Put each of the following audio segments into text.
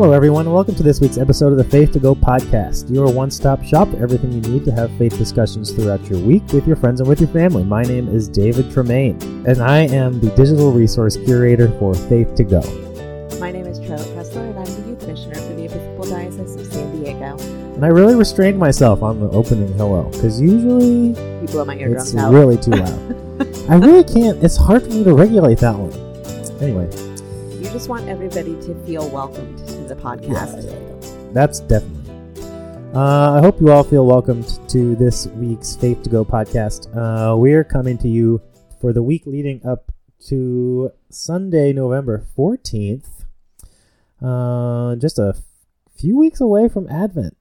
Hello, everyone, and welcome to this week's episode of the Faith to Go podcast, your one stop shop for everything you need to have faith discussions throughout your week with your friends and with your family. My name is David Tremaine, and I am the digital resource curator for Faith to Go. My name is Charlotte Kessler, and I'm the youth missioner for the Episcopal Diocese of San Diego. And I really restrained myself on the opening hello, because usually You blow my eardrums it's out. really too loud. I really can't, it's hard for me to regulate that one. Anyway, You just want everybody to feel welcomed to the podcast. That's definitely. Uh, I hope you all feel welcomed to this week's Faith to Go podcast. Uh, we're coming to you for the week leading up to Sunday, November 14th. Uh, just a few weeks away from Advent.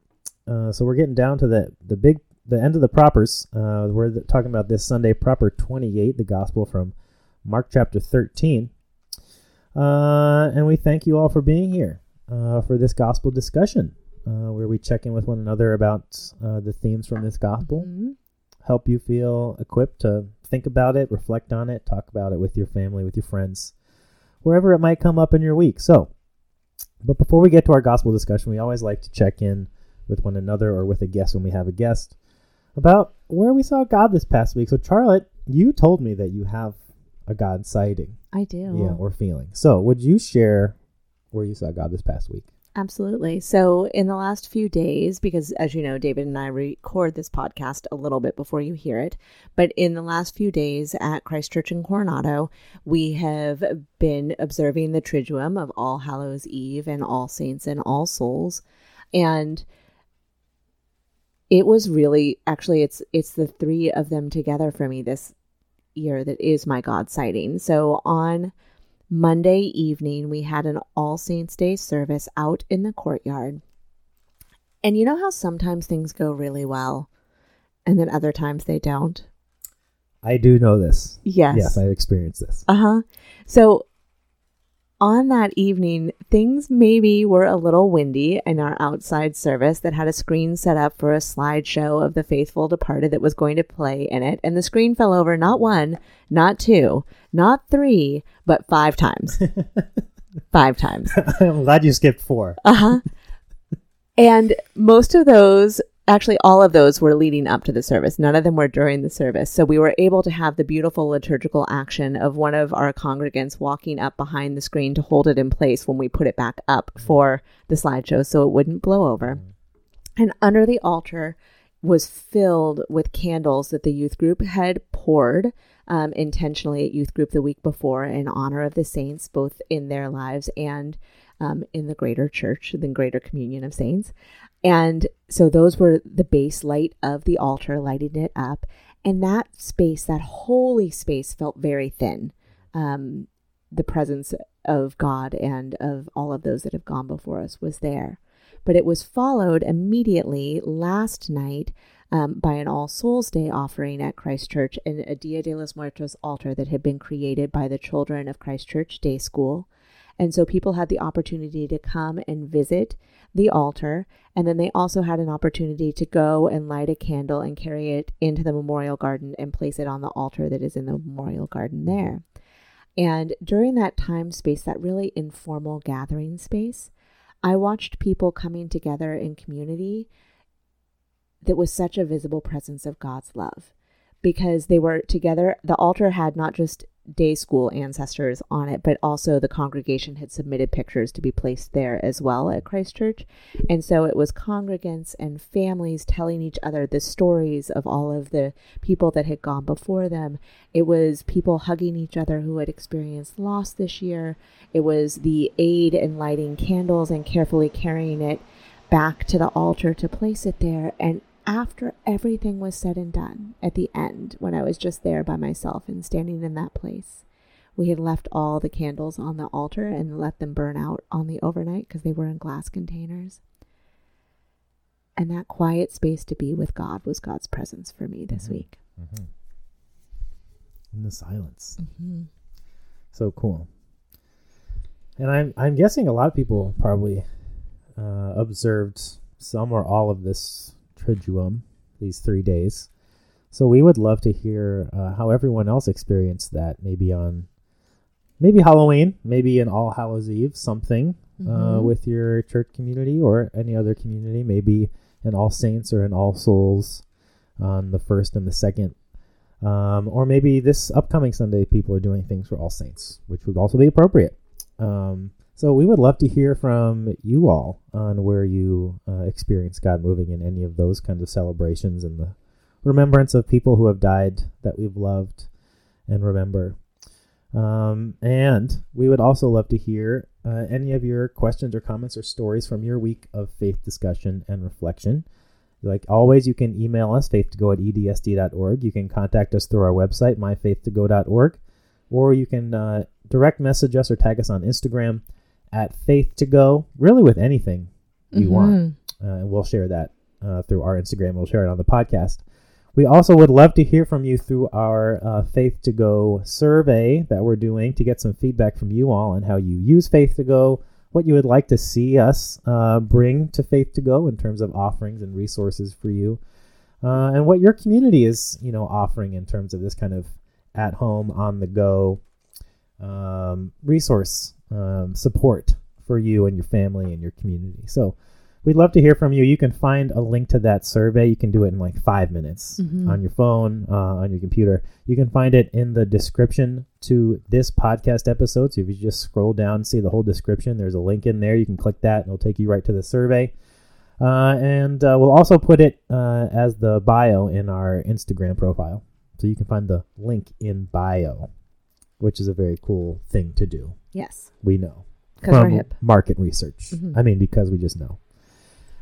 Uh, so we're getting down to the, the big the end of the propers. Uh, we're talking about this Sunday, proper 28, the gospel from Mark chapter 13. Uh, and we thank you all for being here uh, for this gospel discussion, uh, where we check in with one another about uh, the themes from this gospel, Mhm. help you feel equipped to think about it, reflect on it, talk about it with your family, with your friends, wherever it might come up in your week. So, but before we get to our gospel discussion, we always like to check in with one another or with a guest when we have a guest about where we saw God this past week. So, Charlotte, you told me that you have a God sighting, I do. yeah, or feeling. So, would you share where you saw God this past week? Absolutely. So, in the last few days, because as you know, David and I record this podcast a little bit before you hear it, but in the last few days at Christ Church in Coronado, we have been observing the Triduum of All Hallows Eve and All Saints and All Souls. And it was really actually it's it's the three of them together for me this year that is my God sighting. So on Monday evening, we had an All Saints Day service out in the courtyard. And you know how sometimes things go really well and then other times they don't? I do know this. Yes. Yes, I've experienced this. Uh huh. So on that evening, things maybe were a little windy in our outside service that had a screen set up for a slideshow of the faithful departed that was going to play in it. And the screen fell over not one, not two, not three, but five times. five times. I'm glad you skipped four. Uh huh. and most of those, actually, all of those were leading up to the service. None of them were during the service. So we were able to have the beautiful liturgical action of one of our congregants walking up behind the screen to hold it in place when we put it back up for the slideshow so it wouldn't blow over. And under the altar was filled with candles that the youth group had poured um, intentionally at youth group the week before in honor of the saints, both in their lives and um, in the greater church, the greater communion of saints. And so those were the base light of the altar, lighting it up. And that space, that holy space, felt very thin. Um, the presence of God and of all of those that have gone before us was there. But it was followed immediately last night um, by an All Souls Day offering at Christ Church and a Dia de los Muertos altar that had been created by the children of Christ Church Day School. And so people had the opportunity to come and visit the altar. And then they also had an opportunity to go and light a candle and carry it into the memorial garden and place it on the altar that is in the memorial garden there. And during that time space, that really informal gathering space, I watched people coming together in community that was such a visible presence of God's love because they were together. The altar had not just day school ancestors on it, but also the congregation had submitted pictures to be placed there as well at Christ Church. And so it was congregants and families telling each other the stories of all of the people that had gone before them. It was people hugging each other who had experienced loss this year. It was the aid in lighting candles and carefully carrying it back to the altar to place it there. And after everything was said and done, at the end, when I was just there by myself and standing in that place, we had left all the candles on the altar and let them burn out on the overnight because they were in glass containers. And that quiet space to be with God was God's presence for me this Mhm. week. Mm-hmm. In the silence. Mm-hmm. So cool. And I'm I'm guessing a lot of people probably uh, observed some or all of this triduum these three days. So we would love to hear uh, how everyone else experienced that. Maybe on maybe Halloween, maybe an All Hallows Eve, something uh, Mhm. with your church community or any other community, maybe an All Saints or an All Souls on the first and the second. Um, or maybe this upcoming Sunday, people are doing things for All Saints, which would also be appropriate. Um, so we would love to hear from you all on where you uh, experience God moving in any of those kinds of celebrations and the remembrance of people who have died that we've loved and remember. Um, and we would also love to hear uh, any of your questions or comments or stories from your week of faith discussion and reflection. Like always, you can email us, faith2go at edsd.org. You can contact us through our website, myfaith2go.org, or you can uh, direct message us or tag us on Instagram at Faith to Go, really with anything you want. Mhm. Uh, and we'll share that uh, through our Instagram. We'll share it on the podcast. We also would love to hear from you through our uh, Faith to Go survey that we're doing to get some feedback from you all on how you use Faith to Go, what you would like to see us uh, bring to Faith to Go in terms of offerings and resources for you, uh, and what your community is, you know, offering in terms of this kind of at home, on the go um, resource um, support for you and your family and your community. So we'd love to hear from you. You can find a link to that survey. You can do it in like five minutes Mhm. on your phone, uh, on your computer. You can find it in the description to this podcast episode. So if you just scroll down and see the whole description, there's a link in there. You can click that and it'll take you right to the survey. Uh, and uh, we'll also put it uh, as the bio in our Instagram profile. So you can find the link in bio, which is a very cool thing to do. Yes, We know from hip. market research. Mhm. I mean, because we just know.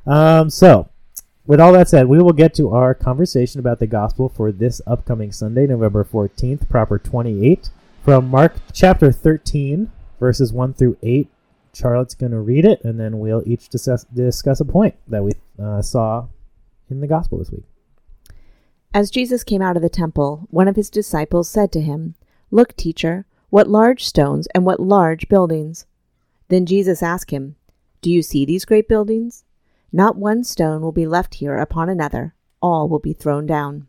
Um, so, with all that said, we will get to our conversation about the gospel for this upcoming Sunday, November 14th, proper 28, from Mark chapter 13, verses 1 through 8. Charlotte's going to read it, and then we'll each discuss, discuss a point that we uh, saw in the gospel this week. As Jesus came out of the temple, one of his disciples said to him, Look, teacher, what large stones and what large buildings. Then Jesus asked him, Do you see these great buildings? Not one stone will be left here upon another, all will be thrown down.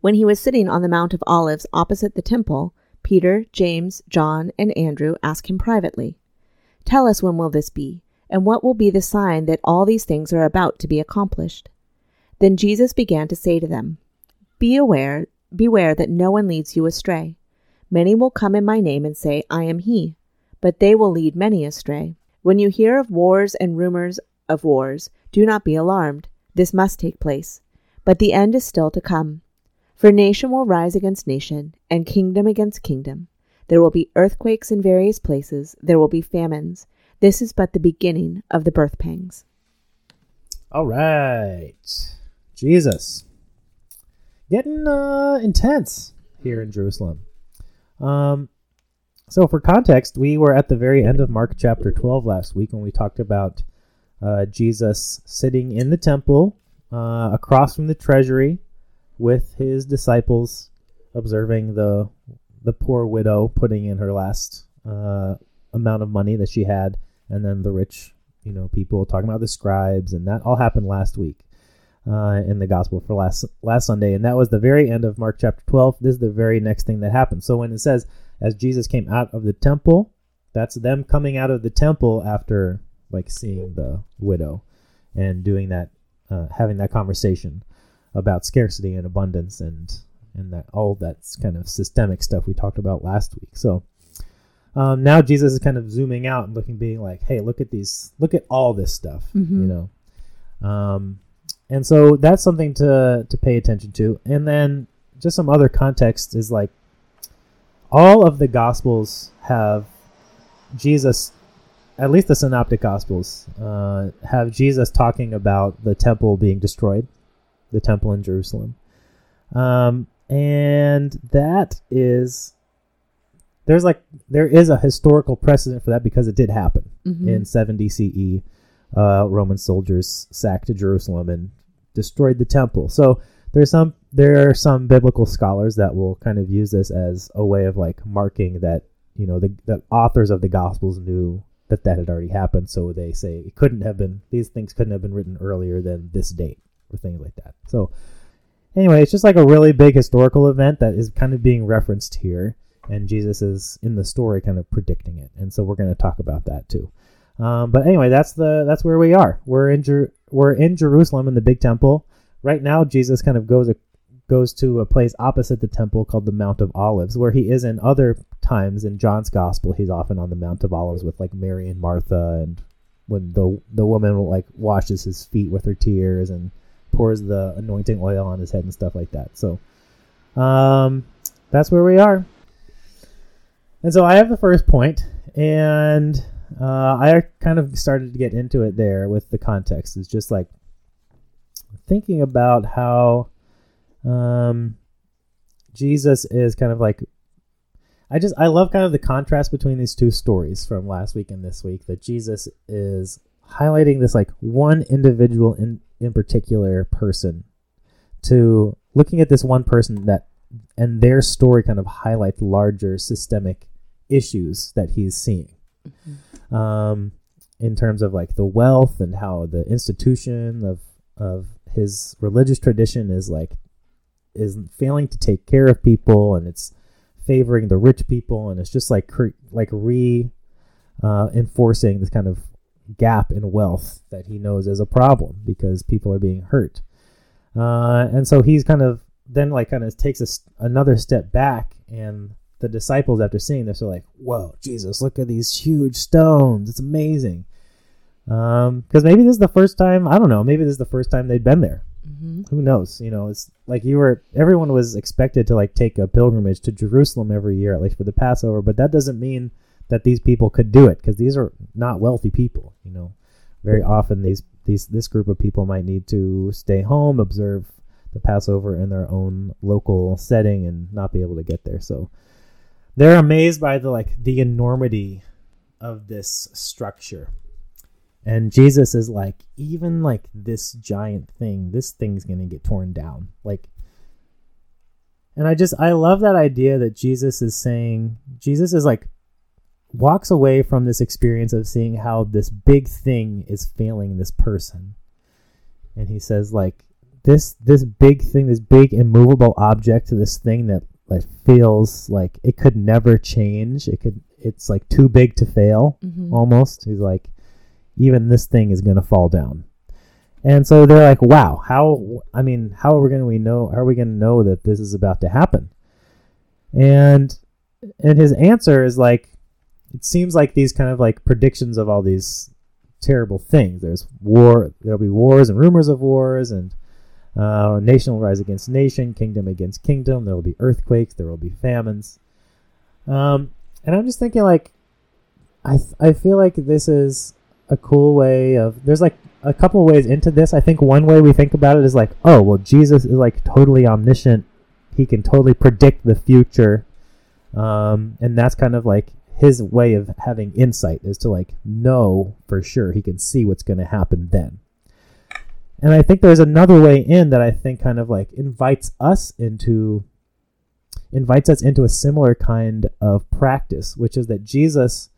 When he was sitting on the Mount of Olives opposite the temple, Peter, James, John, and Andrew asked him privately, Tell us when will this be, and what will be the sign that all these things are about to be accomplished? Then Jesus began to say to them, Be aware, beware that no one leads you astray. Many will come in my name and say, I am he, but they will lead many astray. When you hear of wars and rumors of wars, do not be alarmed. This must take place. But the end is still to come. For nation will rise against nation, and kingdom against kingdom. There will be earthquakes in various places, there will be famines. This is but the beginning of the birth pangs. All right. Jesus. Getting uh, intense here in Jerusalem. Um, so, for context, we were at the very end of Mark chapter 12 last week when we talked about uh, Jesus sitting in the temple uh, across from the treasury with his disciples, observing the the poor widow putting in her last uh, amount of money that she had, and then the rich, you know, people talking about the scribes, and that all happened last week uh, in the gospel for last last Sunday, and that was the very end of Mark chapter 12. This is the very next thing that happened. So when it says, as Jesus came out of the temple, that's them coming out of the temple after like seeing the widow and doing that, uh, having that conversation about scarcity and abundance and and that all that's kind of systemic stuff we talked about last week. So um, now Jesus is kind of zooming out and looking, being like, "Hey, look at these, look at all this stuff," Mhm. you know. Um, and so that's something to to pay attention to. And then just some other context is like all of the gospels have Jesus at least the synoptic gospels uh, have jesus talking about the temple being destroyed the temple in jerusalem um, and that is there's like there is a historical precedent for that because it did happen Mhm. in 70 CE. Uh, Roman soldiers sacked Jerusalem and destroyed the temple. So there's some there are some biblical scholars that will kind of use this as a way of like marking that you know the the authors of the Gospels knew that that had already happened. So they say it couldn't have been these things couldn't have been written earlier than this date or things like that. So anyway, it's just like a really big historical event that is kind of being referenced here, and Jesus is in the story kind of predicting it, and so we're going to talk about that too. Um, but anyway, that's the that's where we are. We're in Jer- we're in Jerusalem in the big temple right now. Jesus kind of goes a, goes to a place opposite the temple called the Mount of Olives, where he is in other times in John's Gospel. He's often on the Mount of Olives with like Mary and Martha, and when the the woman like washes his feet with her tears and pours the anointing oil on his head and stuff like that. So, um, that's where we are. And so I have the first point, and uh, I kind of started to get into it there with the context. It's just like thinking about how um, Jesus is kind of like. I just I love kind of the contrast between these two stories from last week and this week. That Jesus is highlighting this like one individual in in particular person to looking at this one person that and their story kind of highlights larger systemic issues that he's seeing mm-hmm. Um, in terms of like the wealth and how the institution of of his religious tradition is like is failing to take care of people and it's favoring the rich people and it's just like cre- like re uh, enforcing this kind of gap in wealth that he knows is a problem because people are being hurt. Uh, and so he's kind of then like kind of takes a, another step back and the disciples after seeing this are like whoa jesus look at these huge stones. It's amazing. Um because maybe this is the first time i don't know maybe this is the first time they'd been there. Mm-hmm. who knows? You know it's like you were everyone was expected to like take a pilgrimage to jerusalem every year at least for the passover but that doesn't mean that these people could do it because these are not wealthy people you know. Very often these these this group of people might need to stay home observe the passover in their own local setting and not be able to get there. So they're amazed by the like the enormity of this structure. And jesus is like even like this giant thing this thing's gonna get torn down. Like and i just i love that idea that jesus is saying jesus is like walks away from this experience of seeing how this big thing is failing this person. And he says like this this big thing this big immovable object this thing that that feels like it could never change. It could it's like too big to fail mm-hmm. almost. He's like even this thing is going to fall down. And so they're like, "Wow, how I mean, how are we going to we know how are we going to know that this is about to happen?" And and his answer is like it seems like these kind of like predictions of all these terrible things. There's war, there'll be wars and rumors of wars and uh, nation will rise against nation, kingdom against kingdom. There will be earthquakes. There will be famines. Um, and I'm just thinking, like, I th- I feel like this is a cool way of. There's like a couple ways into this. I think one way we think about it is like, oh, well, Jesus is like totally omniscient. He can totally predict the future, um, and that's kind of like his way of having insight is to like know for sure. He can see what's going to happen then. And I think there's another way in that I think kind of like invites us into invites us into a similar kind of practice, which is that Jesus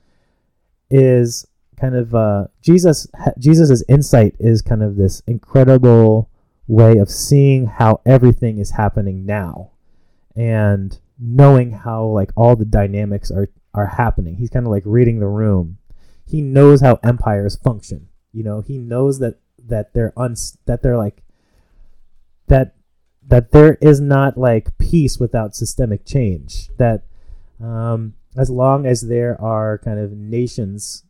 is kind of uh, Jesus Jesus's insight is kind of this incredible way of seeing how everything is happening now and knowing how like all the dynamics are are happening. He's kind of like reading the room. He knows how empires function. You know, he knows that that they're uns that they're like that that there is not like peace without systemic change. That um, as long as there are kind of nations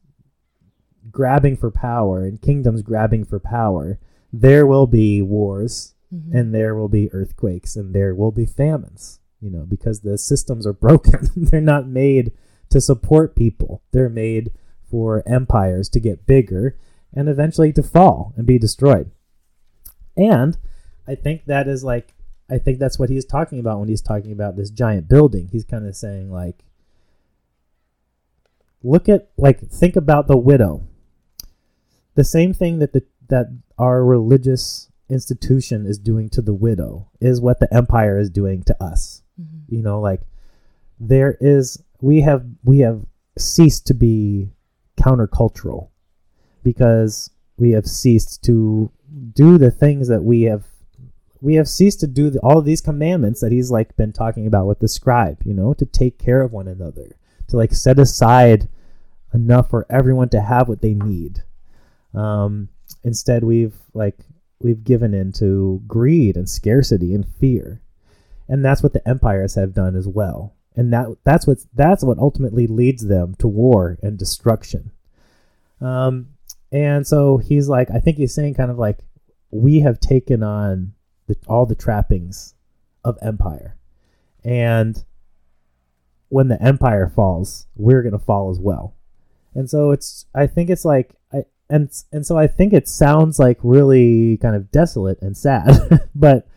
grabbing for power and kingdoms grabbing for power, there will be wars mm-hmm. and there will be earthquakes and there will be famines. You know, because the systems are broken. They're not made to support people. They're made for empires to get bigger and eventually to fall and be destroyed. And I think that is like I think that's what he's talking about when he's talking about this giant building. He's kind of saying like look at like think about the widow. The same thing that the that our religious institution is doing to the widow is what the empire is doing to us. Mm-hmm. You know, like there is we have we have ceased to be countercultural because we have ceased to do the things that we have we have ceased to do the, all of these commandments that he's like been talking about with the scribe you know to take care of one another to like set aside enough for everyone to have what they need. Um, instead, we've like we've given in to greed and scarcity and fear, and that's what the empires have done as well. And that that's what that's what ultimately leads them to war and destruction. Um, and so he's like, I think he's saying kind of like we have taken on the, all the trappings of empire, and when the empire falls, we're gonna fall as well. And so it's I think it's like I and and so I think it sounds like really kind of desolate and sad, but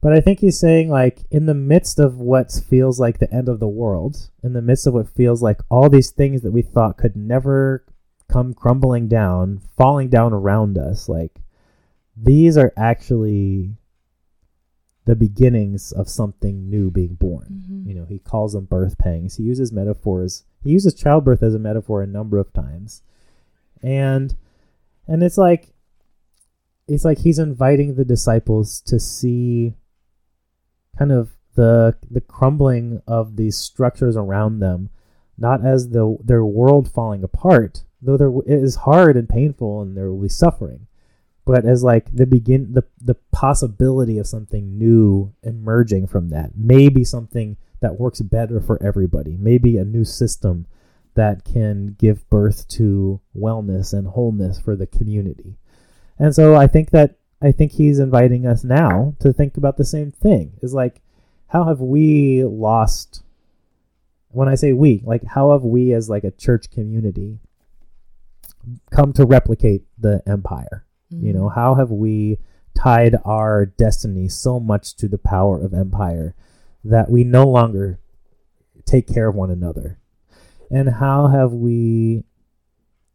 but I think he's saying like in the midst of what feels like the end of the world, in the midst of what feels like all these things that we thought could never come crumbling down, falling down around us, like these are actually the beginnings of something new being born. Mm-hmm. You know, he calls them birth pangs. He uses metaphors. He uses childbirth as a metaphor a number of times. And and it's like it's like he's inviting the disciples to see kind of the the crumbling of these structures around them not as the their world falling apart though there it is hard and painful and there will be suffering. But as like the begin the the possibility of something new emerging from that maybe something that works better for everybody maybe a new system that can give birth to wellness and wholeness for the community. And so i think that i think he's inviting us now to think about the same thing. Is like how have we lost when i say we like how have we as like a church community come to replicate the empire Mm-hmm. You know, mm-hmm. how have we tied our destiny so much to the power of empire that we no longer take care of one another? And how have we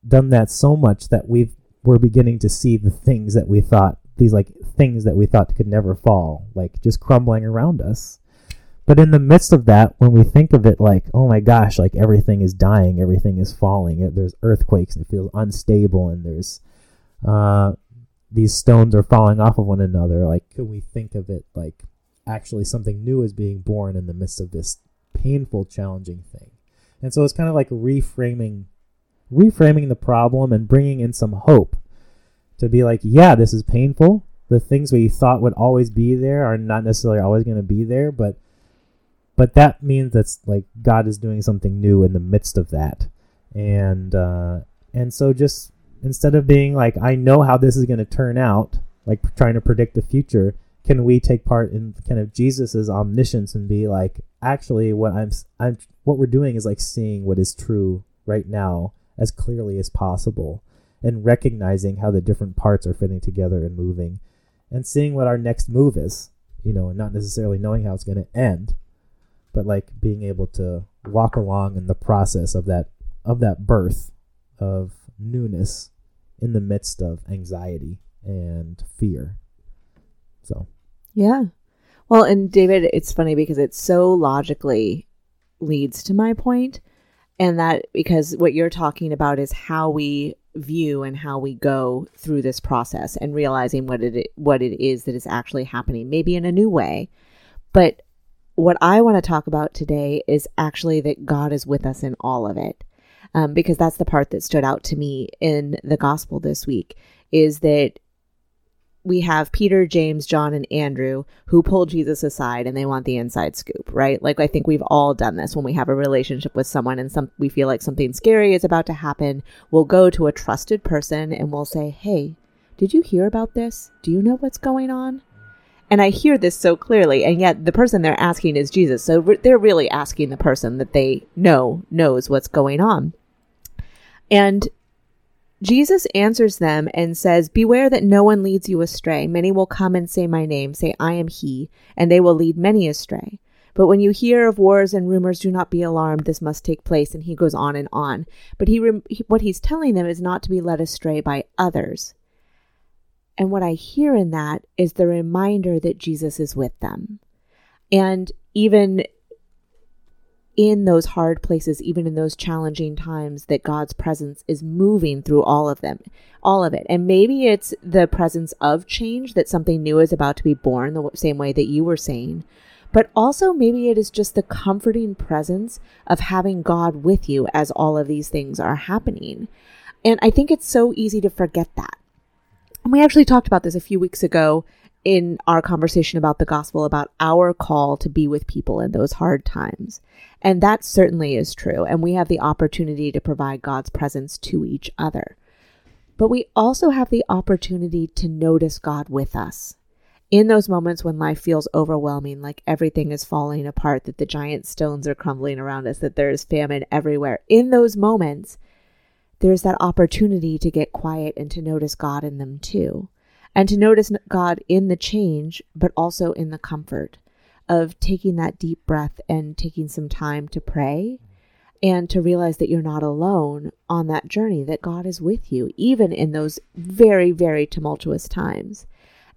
done that so much that we've we're beginning to see the things that we thought these like things that we thought could never fall like just crumbling around us but in the midst of that when we think of it like oh my gosh like everything is dying everything is falling there's earthquakes and it feels unstable and there's uh, these stones are falling off of one another. Like, can we think of it like actually something new is being born in the midst of this painful, challenging thing? And so it's kind of like reframing, reframing the problem and bringing in some hope to be like, yeah, this is painful. The things we thought would always be there are not necessarily always going to be there, but but that means that's like God is doing something new in the midst of that, and uh, and so just instead of being like, I know how this is going to turn out, like trying to predict the future, can we take part in kind of Jesus's omniscience and be like, actually, what I'm, I'm, what we're doing is like seeing what is true right now as clearly as possible, and recognizing how the different parts are fitting together and moving, and seeing what our next move is, you know, and not necessarily knowing how it's going to end, but like being able to walk along in the process of that of that birth of newness in the midst of anxiety and fear. So, yeah. Well, and David, it's funny because it so logically leads to my point, and that because what you're talking about is how we view and how we go through this process and realizing what it what it is that is actually happening, maybe in a new way. But what I want to talk about today is actually that God is with us in all of it um, because that's the part that stood out to me in the gospel this week is that we have Peter, James, John, and Andrew who pull Jesus aside and they want the inside scoop, right? Like I think we've all done this when we have a relationship with someone and some we feel like something scary is about to happen. We'll go to a trusted person and we'll say, "Hey, did you hear about this? Do you know what's going on?" And I hear this so clearly, and yet the person they're asking is Jesus. So re- they're really asking the person that they know knows what's going on. And Jesus answers them and says, Beware that no one leads you astray. Many will come and say my name, say, I am he, and they will lead many astray. But when you hear of wars and rumors, do not be alarmed. This must take place. And he goes on and on. But he, he, what he's telling them is not to be led astray by others. And what I hear in that is the reminder that Jesus is with them. And even in those hard places, even in those challenging times, that God's presence is moving through all of them, all of it. And maybe it's the presence of change that something new is about to be born, the same way that you were saying. but also maybe it is just the comforting presence of having God with you as all of these things are happening. And I think it's so easy to forget that. And we actually talked about this a few weeks ago in our conversation about the gospel, about our call to be with people in those hard times. And that certainly is true. And we have the opportunity to provide God's presence to each other. But we also have the opportunity to notice God with us. In those moments when life feels overwhelming, like everything is falling apart, that the giant stones are crumbling around us, that there is famine everywhere, in those moments, there's that opportunity to get quiet and to notice God in them too. And to notice God in the change, but also in the comfort of taking that deep breath and taking some time to pray and to realize that you're not alone on that journey, that God is with you, even in those very, very tumultuous times.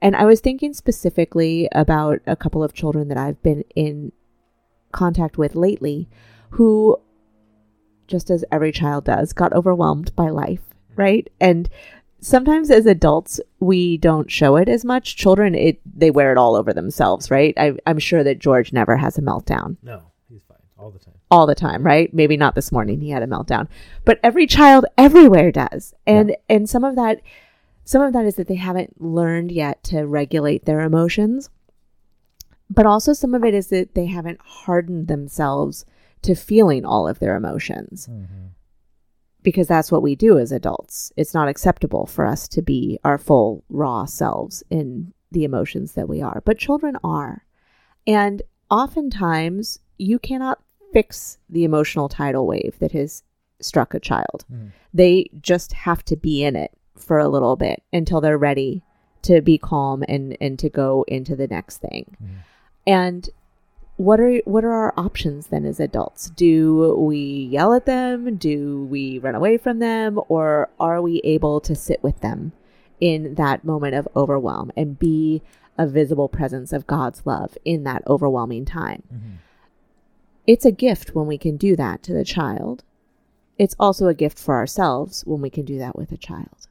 And I was thinking specifically about a couple of children that I've been in contact with lately who, just as every child does, got overwhelmed by life, right? And sometimes as adults we don't show it as much. Children it they wear it all over themselves right? I, i'm sure that george never has a meltdown. No, he's fine all the time. all the time right? Maybe not this morning he had a meltdown. But every child everywhere does. And and some of that some of that is that they haven't learned yet to regulate their emotions. But also some of it is that they haven't hardened themselves to feeling all of their emotions Mm-hmm. because that's what we do as adults. It's not acceptable for us to be our full raw selves in the emotions that we are, but children are. And oftentimes you cannot fix the emotional tidal wave that has struck a child. Mm. They just have to be in it for a little bit until they're ready to be calm and and to go into the next thing. Mm. And what are what are our options then as adults? Do we yell at them? Do we run away from them or are we able to sit with them in that moment of overwhelm and be a visible presence of God's love in that overwhelming time? Mhm. It's a gift when we can do that to the child. It's also a gift for ourselves when we can do that with a child.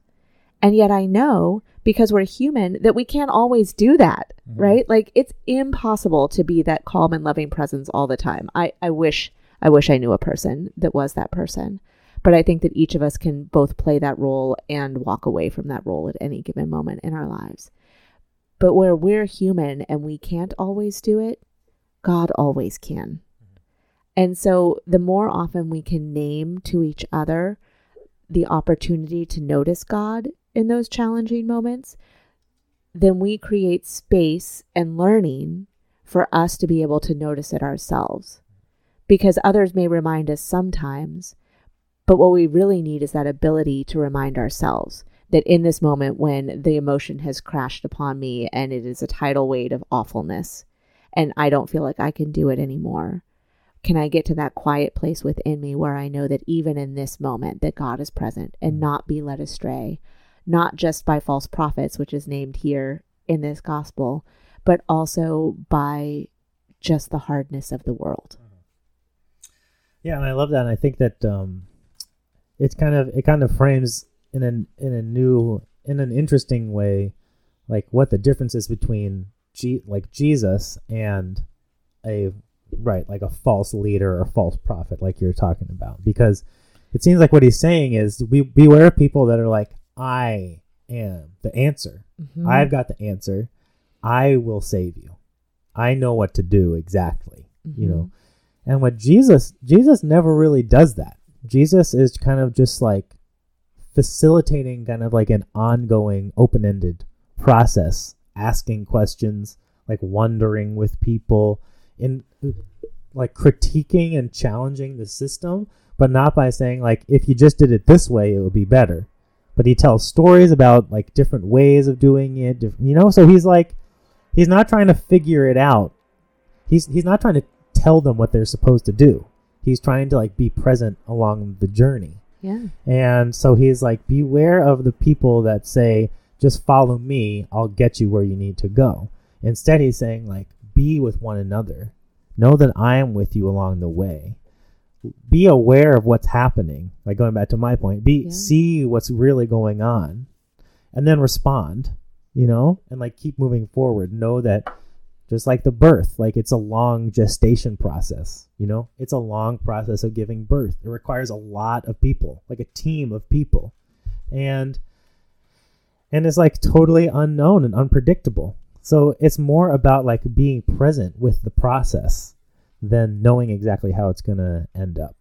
And yet I know because we're human that we can't always do that, Mhm. right? Like it's impossible to be that calm and loving presence all the time. I, I wish I wish I knew a person that was that person. But I think that each of us can both play that role and walk away from that role at any given moment in our lives. But where we're human and we can't always do it, God always can. And so the more often we can name to each other the opportunity to notice God in those challenging moments, then we create space and learning for us to be able to notice it ourselves. Because others may remind us sometimes, but what we really need is that ability to remind ourselves that in this moment when the emotion has crashed upon me and it is a tidal weight of awfulness and I don't feel like I can do it anymore, can I get to that quiet place within me where I know that even in this moment that God is present and not be led astray, not just by false prophets, which is named here in this gospel, but also by just the hardness of the world. Yeah, and I love that. And I think that um, it's kind of it kind of frames in an in a new in an interesting way, like what the difference is between G, like Jesus and a right like a false leader or false prophet, like you're talking about. Because it seems like what he's saying is we beware of people that are like, I am the answer. Mm-hmm. I've got the answer. I will save you. I know what to do exactly. You Mhm. know. And what Jesus Jesus never really does that. Jesus is kind of just like facilitating kind of like an ongoing open-ended process, asking questions, like wondering with people in like critiquing and challenging the system, but not by saying like if you just did it this way it would be better. But he tells stories about like different ways of doing it, you know, so he's like he's not trying to figure it out. He's he's not trying to tell them what they're supposed to do. He's trying to like be present along the journey. Yeah. And so he's like, beware of the people that say, just follow me, I'll get you where you need to go. Instead, he's saying, like, be with one another. Know that I am with you along the way. Be aware of what's happening. Like going back to my point, be Yeah. see what's really going on, and then respond. You know, and like keep moving forward. Know that just like the birth like it's a long gestation process you know it's a long process of giving birth it requires a lot of people like a team of people and and it's like totally unknown and unpredictable so it's more about like being present with the process than knowing exactly how it's going to end up.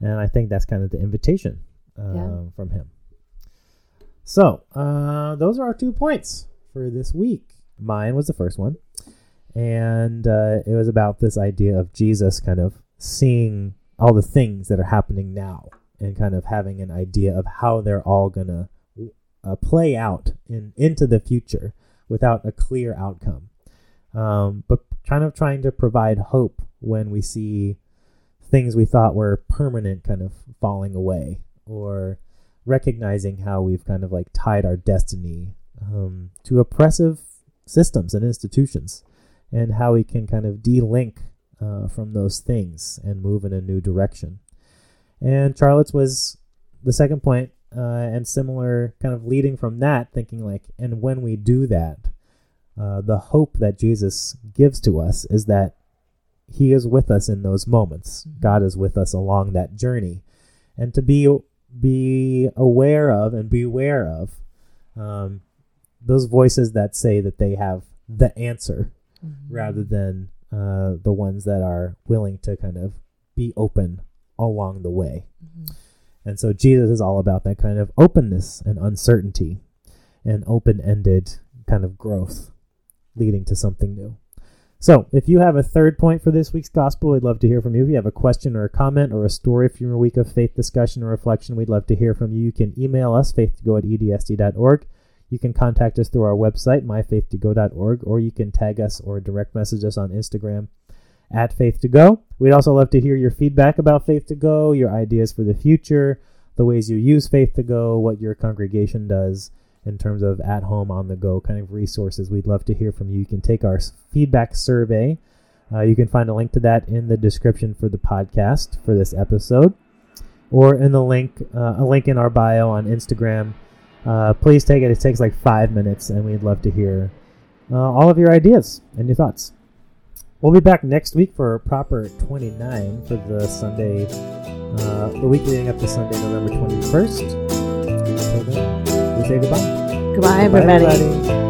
And i think that's kind of the invitation uh, yeah. from him. So uh, those are our two points for this week. Mine was the first one. And uh, it was about this idea of Jesus kind of seeing all the things that are happening now and kind of having an idea of how they're all gonna uh, play out in into the future without a clear outcome, um, but kind of trying to provide hope when we see things we thought were permanent kind of falling away or recognizing how we've kind of like tied our destiny um, to oppressive systems and institutions and how we can kind of de-link uh, from those things and move in a new direction. And Charlotte's was the second point, uh, and similar, kind of leading from that, thinking like, and when we do that, uh, the hope that Jesus gives to us is that He is with us in those moments. Mm-hmm. God is with us along that journey, and to be be aware of and beware of um, those voices that say that they have the answer mm-hmm. rather than uh, the ones that are willing to kind of be open along the way. Mm-hmm. And so Jesus is all about that kind of openness and uncertainty and open ended kind of growth leading to something new. So, if you have a third point for this week's gospel, we'd love to hear from you. If you have a question or a comment or a story from your week of faith discussion or reflection, we'd love to hear from you. You can email us, faith2go at edsd.org. You can contact us through our website, myfaith2go.org, or you can tag us or direct message us on Instagram at Faith2Go. We'd also love to hear your feedback about Faith2Go, your ideas for the future, the ways you use Faith2Go, what your congregation does in terms of at home, on the go kind of resources. We'd love to hear from you. You can take our feedback survey. Uh, you can find a link to that in the description for the podcast for this episode, or in the link, uh, a link in our bio on Instagram uh, please take it. It takes like five minutes, and we'd love to hear uh, all of your ideas and your thoughts. We'll be back next week for proper 29 for the Sunday, uh, the week leading up to Sunday, November 21st. We say goodbye. Goodbye, goodbye everybody. everybody.